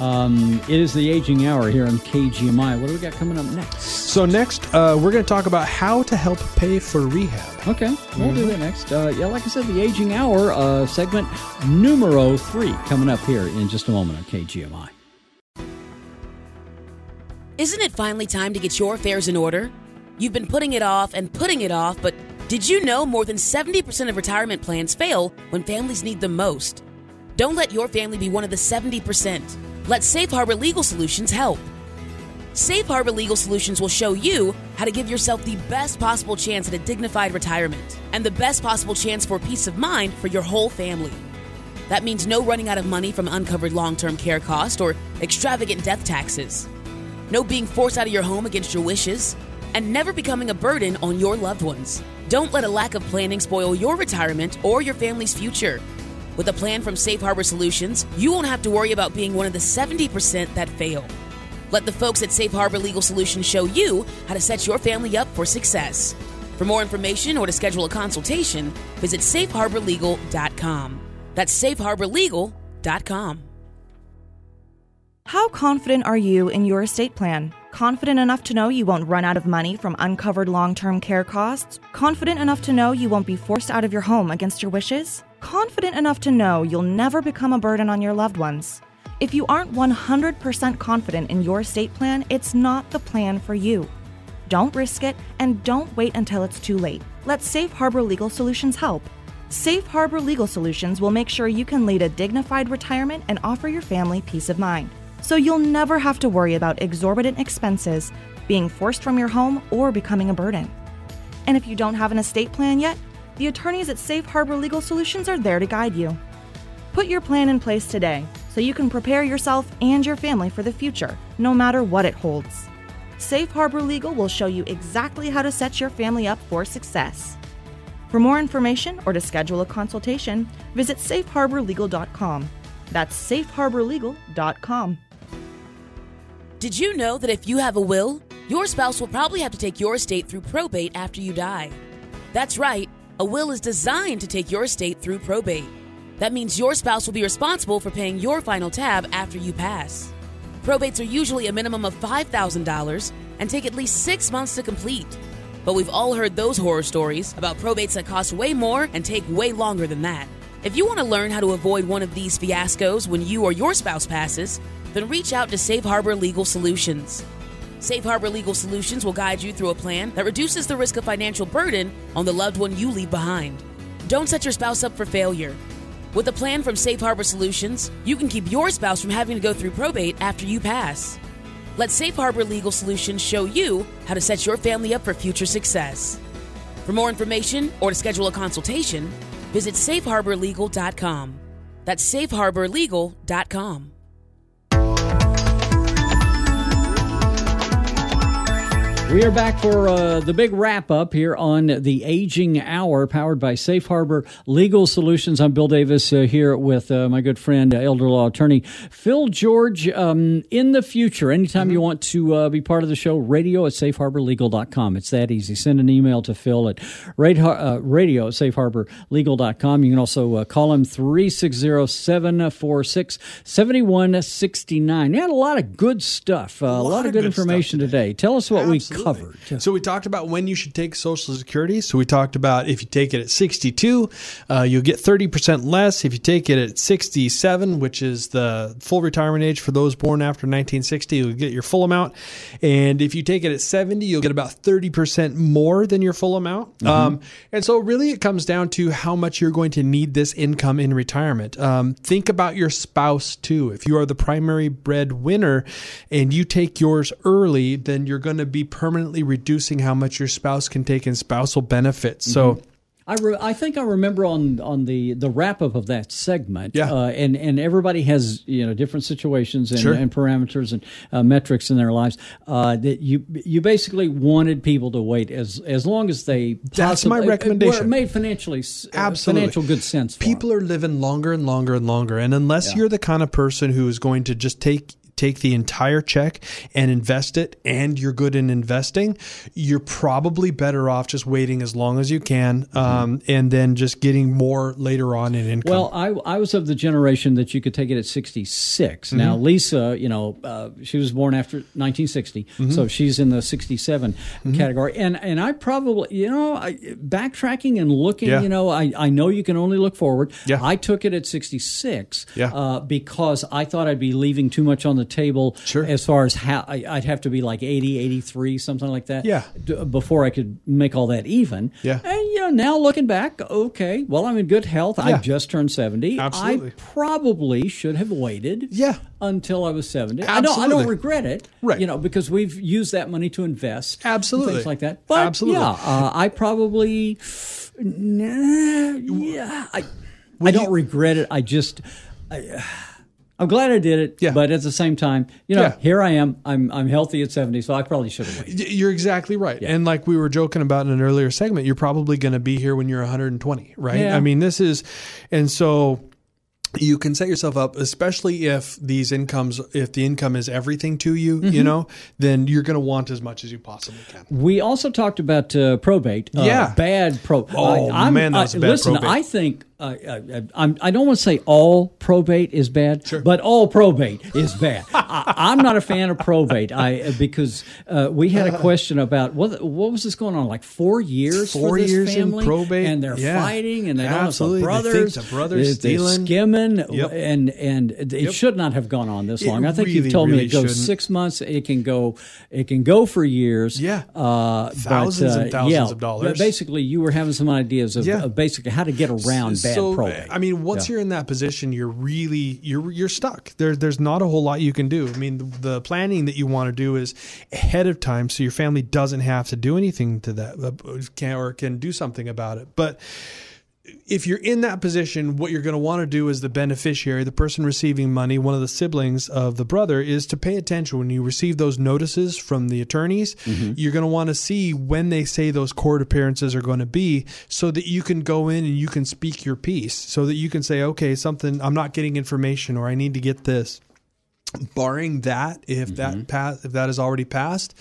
um, it is the aging hour here on KGMI. What do we got coming up next? So next, uh, we're going to talk about how to help pay for rehab. Okay, we'll mm-hmm. do that next. Uh, yeah, like I said, the aging hour uh, segment numero three coming up here in just a moment on KGMI. Isn't it finally time to get your affairs in order? You've been putting it off and putting it off, but did you know more than 70% of retirement plans fail when families need them most? Don't let your family be one of the 70%. Let Safe Harbor Legal Solutions help. Safe Harbor Legal Solutions will show you how to give yourself the best possible chance at a dignified retirement and the best possible chance for peace of mind for your whole family. That means no running out of money from uncovered long term care costs or extravagant death taxes no being forced out of your home against your wishes, and never becoming a burden on your loved ones. Don't let a lack of planning spoil your retirement or your family's future. With a plan from Safe Harbor Solutions, you won't have to worry about being one of the 70% that fail. Let the folks at Safe Harbor Legal Solutions show you how to set your family up for success. For more information or to schedule a consultation, visit safeharborlegal.com. That's safeharborlegal.com. How confident are you in your estate plan? Confident enough to know you won't run out of money from uncovered long term care costs? Confident enough to know you won't be forced out of your home against your wishes? Confident enough to know you'll never become a burden on your loved ones? If you aren't 100% confident in your estate plan, it's not the plan for you. Don't risk it and don't wait until it's too late. Let Safe Harbor Legal Solutions help. Safe Harbor Legal Solutions will make sure you can lead a dignified retirement and offer your family peace of mind so you'll never have to worry about exorbitant expenses, being forced from your home, or becoming a burden. And if you don't have an estate plan yet, the attorneys at Safe Harbor Legal Solutions are there to guide you. Put your plan in place today so you can prepare yourself and your family for the future, no matter what it holds. Safe Harbor Legal will show you exactly how to set your family up for success. For more information or to schedule a consultation, visit safeharborlegal.com. That's safeharborlegal.com. Did you know that if you have a will, your spouse will probably have to take your estate through probate after you die? That's right, a will is designed to take your estate through probate. That means your spouse will be responsible for paying your final tab after you pass. Probates are usually a minimum of $5,000 and take at least six months to complete. But we've all heard those horror stories about probates that cost way more and take way longer than that. If you want to learn how to avoid one of these fiascos when you or your spouse passes, then reach out to Safe Harbor Legal Solutions. Safe Harbor Legal Solutions will guide you through a plan that reduces the risk of financial burden on the loved one you leave behind. Don't set your spouse up for failure. With a plan from Safe Harbor Solutions, you can keep your spouse from having to go through probate after you pass. Let Safe Harbor Legal Solutions show you how to set your family up for future success. For more information or to schedule a consultation, visit safeharborlegal.com. That's safeharborlegal.com. We are back for uh, the big wrap up here on the Aging Hour, powered by Safe Harbor Legal Solutions. I'm Bill Davis uh, here with uh, my good friend, uh, elder law attorney Phil George. Um, in the future, anytime mm-hmm. you want to uh, be part of the show, radio at safeharborlegal.com. It's that easy. Send an email to Phil at radio, uh, radio at safeharborlegal.com. You can also call him 360 746 7169. He had a lot of good stuff, a, lot, lot of good, good information today. today. Tell us what Absolutely. we covered. So we talked about when you should take Social Security. So we talked about if you take it at 62, uh, you'll get 30% less. If you take it at 67, which is the full retirement age for those born after 1960, you'll get your full amount. And if you take it at 70, you'll get about 30% more than your full amount. Mm-hmm. Um, and so really it comes down to how much you're going to need this income in retirement. Um, think about your spouse too. If you are the primary breadwinner and you take yours early, then you're going to be permanently reducing how much your spouse can take in spousal benefits. So. Mm-hmm. I, re- I think I remember on on the, the wrap up of that segment, yeah. Uh, and and everybody has you know different situations and, sure. and parameters and uh, metrics in their lives. Uh, that you you basically wanted people to wait as as long as they possibly, that's my recommendation. made financially uh, absolutely financial good sense. people them. are living longer and longer and longer, and unless yeah. you're the kind of person who is going to just take take the entire check and invest it and you're good in investing, you're probably better off just waiting as long as you can mm-hmm. um, and then just getting more later on in income. Well, I, I was of the generation that you could take it at 66. Mm-hmm. Now, Lisa, you know, uh, she was born after 1960, mm-hmm. so she's in the 67 mm-hmm. category. And and I probably, you know, I, backtracking and looking, yeah. you know, I, I know you can only look forward. Yeah. I took it at 66 yeah. uh, because I thought I'd be leaving too much on the table sure. as far as how I, would have to be like 80, 83, something like that. Yeah. D- before I could make all that even. Yeah. And, you know, now looking back, okay, well, I'm in good health. Yeah. I just turned 70. Absolutely. I probably should have waited. Yeah. Until I was 70. Absolutely. I don't, I don't regret it. Right. You know, because we've used that money to invest. Absolutely. Things like that. But Absolutely. yeah, uh, I probably, nah, yeah, I, I don't regret it. I just, I, I'm glad I did it. Yeah. But at the same time, you know, Yeah. here I am. I'm I'm healthy at 70, so I probably should have waited. You're exactly right. Yeah. And like we were joking about in an earlier segment, you're probably going to be here when you're 120, right? Yeah. I mean, this is, and so you can set yourself up, especially if these incomes, if the income is everything to you, Mm-hmm. you know, then you're going to want as much as you possibly can. We also talked about uh, probate. Uh, Yeah. bad probate Oh, I, I'm- man, that was I- a bad Listen, probate. I think uh, uh, I'm, I don't want to say all probate is bad, Sure. but all probate is bad. I, I'm not a fan of probate. I uh, because uh, we had a question about what what was this going on like four years Four for this years in family, probate? and they're Yeah. fighting and they don't Absolutely. know They the brothers. the brothers they're, they're stealing. skimming, Yep. and and it Yep. should not have gone on this It long. I think really, you've told me it goes shouldn't. six months. It can go it can go for years. Yeah. uh, Thousands but, uh, and thousands yeah, of dollars. but Basically, you were having some ideas of, Yeah. of basically how to get around bad so, probate. I mean, once Yeah. you're in that position, you're really you're you're stuck. There, there's not a whole lot you can do. I mean, the, the planning that you want to do is ahead of time, so your family doesn't have to do anything to that, uh, can or can do something about it. But if you're in that position, what you're going to want to do as the beneficiary, the person receiving money, one of the siblings of the brother, is to pay attention when you receive those notices from the attorneys. Mm-hmm. You're going to want to see when they say those court appearances are going to be so that you can go in and you can speak your piece, so that you can say, okay, something, I'm not getting information or I need to get this. Barring that, if that mm-hmm. pass, if that is already passed,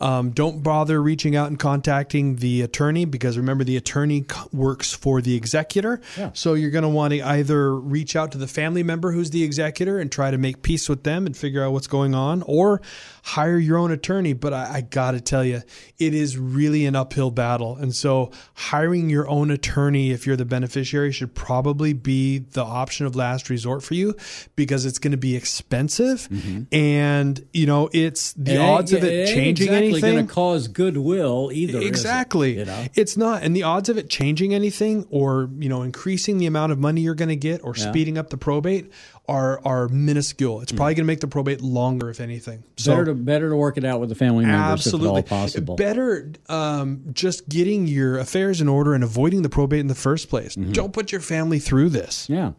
um, don't bother reaching out and contacting the attorney because remember the attorney works for the executor. Yeah. So you're going to want to either reach out to the family member who's the executor and try to make peace with them and figure out what's going on, or hire your own attorney. But I, I got to tell you, it is really an uphill battle. And so hiring your own attorney, if you're the beneficiary, should probably be the option of last resort for you because it's going to be expensive expensive, and you know it's the It odds of it ain't changing exactly anything. going to cause goodwill either. is it? Exactly. you know? It's not. And the odds of it changing anything or, you know, increasing the amount of money you're going to get or speeding up the probate are are minuscule. It's probably going to make the probate longer if anything. So better to better to work it out with the family members absolutely if at all possible. better um, just getting your affairs in order and avoiding the probate in the first place. Mm-hmm. Don't put your family through this. Yeah.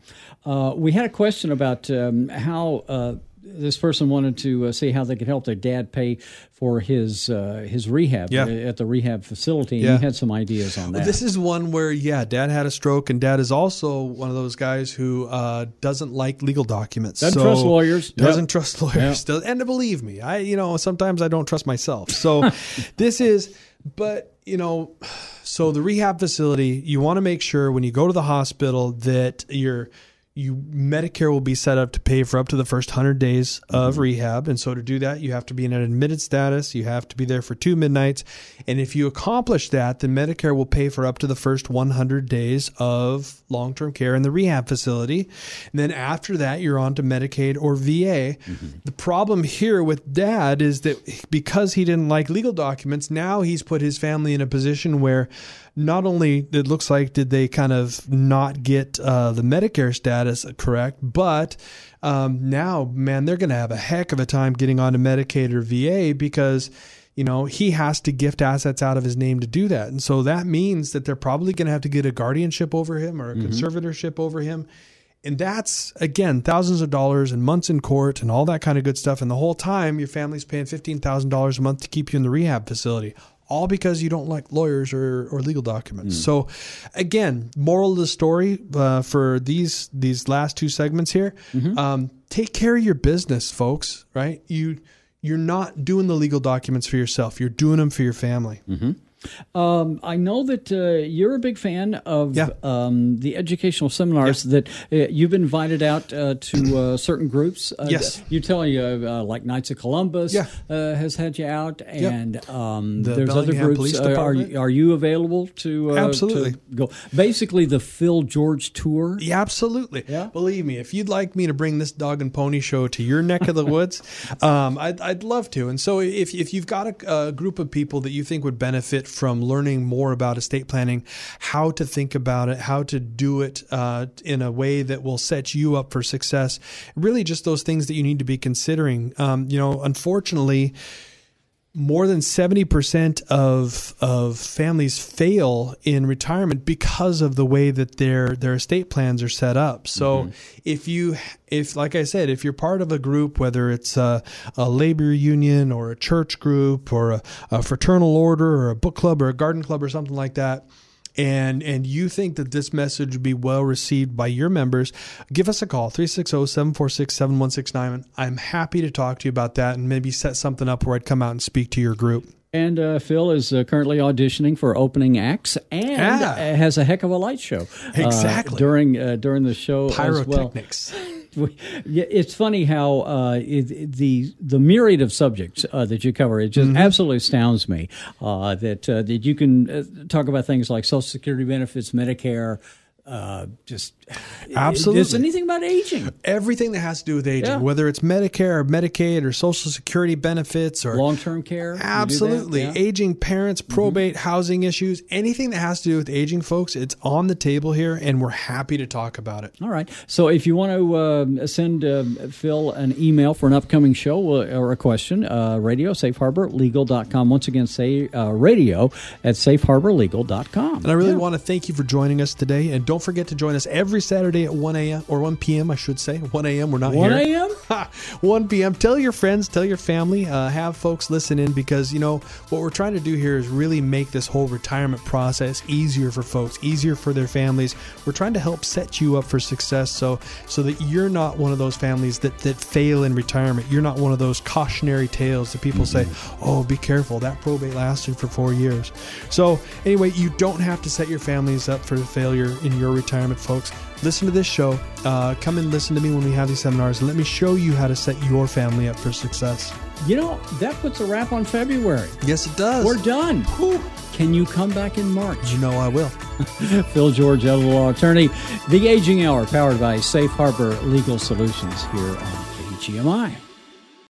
Uh, we had a question about um, how uh, this person wanted to uh, see how they could help their dad pay for his uh, his rehab Yeah. uh, at the rehab facility. And Yeah. he had some ideas on that. This is one where, yeah, dad had a stroke, and dad is also one of those guys who uh, doesn't like legal documents. Doesn't trust lawyers. Doesn't Yep. trust lawyers. Does- And believe me, I, you know, sometimes I don't trust myself. So this is, but, you know, so the rehab facility, you want to make sure when you go to the hospital that you're, you Medicare will be set up to pay for up to the first 100 days of mm-hmm. rehab. And so to do that you have to be in an admitted status. You have to be there for two midnights. And if you accomplish that then Medicare will pay for up to the first 100 days of long-term care in the rehab facility. And then after that you're on to Medicaid or VA mm-hmm. the problem here with dad is that because he didn't like legal documents now he's put his family in a position where not only it looks like did they kind of not get uh, the Medicare status correct, but um, now, man, they're going to have a heck of a time getting onto Medicaid or VA because you know he has to gift assets out of his name to do that, and so that means that they're probably going to have to get a guardianship over him or a conservatorship over him. And that's again thousands of dollars and months in court and all that kind of good stuff. And the whole time your family's paying fifteen thousand dollars a month to keep you in the rehab facility, all because you don't like lawyers or, or legal documents. So, again, moral of the story uh, for these these last two segments here: um, take care of your business, folks. Right? You you're not doing the legal documents for yourself. You're doing them for your family. Um, I know that uh, you're a big fan of Yeah. um, the educational seminars that uh, you've been invited out uh, to uh, certain groups. Uh, Yes. You tell you, uh, like Knights of Columbus Yeah. uh, has had you out, and um, The there's other groups. Police are, you, are you available to, Absolutely. to go? Basically, the Phil George tour. Yeah, absolutely. Yeah? Believe me, if you'd like me to bring this dog and pony show to your neck of the woods, um, I'd, I'd love to. And so if, if you've got a, a group of people that you think would benefit from learning more about estate planning, how to think about it, how to do it uh, in a way that will set you up for success, really just those things that you need to be considering. Um, you know, unfortunately, more than 70% of of families fail in retirement because of the way that their their estate plans are set up. So mm-hmm. if you if like I said, if you're part of a group whether it's a, a labor union or a church group or a, a fraternal order or a book club or a garden club or something like that, and and you think that this message would be well received by your members, give us a call 360-746-7169. I'm happy to talk to you about that and maybe set something up where I'd come out and speak to your group. And uh, Phil is uh, currently auditioning for opening acts and uh, has a heck of a light show. uh, Exactly. during uh, during the show as well. Pyrotechnics. It's funny how uh, it, the the myriad of subjects uh, that you cover it Mm-hmm. just absolutely astounds me. Uh, that uh, that you can uh, talk about things like Social Security benefits, Medicare, uh, just Absolutely. Anything about aging, Everything that has to do with aging, Yeah. whether it's Medicare or Medicaid or Social Security benefits or long term care? You do that? Absolutely. Yeah. Aging parents, probate, housing issues, anything that has to do with aging folks, it's on the table here and we're happy to talk about it. All right. So if you want to uh, send uh, Phil an email for an upcoming show uh, or a question, uh, radio, safeharborlegal.com. Once again, say uh, radio at safeharborlegal.com. And I really want to thank you for joining us today. And don't forget to join us every Saturday at 1 a.m. or 1 p.m., I should say. 1 a.m. We're not 1 here. a.m.? 1 p.m. Tell your friends, tell your family, uh, have folks listen in because, you know, what we're trying to do here is really make this whole retirement process easier for folks, easier for their families. We're trying to help set you up for success so so that you're not one of those families that, that fail in retirement. You're not one of those cautionary tales that people say, oh, be careful, that probate lasted for four years. So, anyway, you don't have to set your families up for failure in your retirement, folks listen to this show. Uh, come and listen to me when we have these seminars, and let me show you how to set your family up for success. You know, that puts a wrap on February. Yes, it does. We're done. Can you come back in March? You know I will. Phil George, elder law attorney, The Aging Hour, powered by Safe Harbor Legal Solutions here on KHAS. WGMI.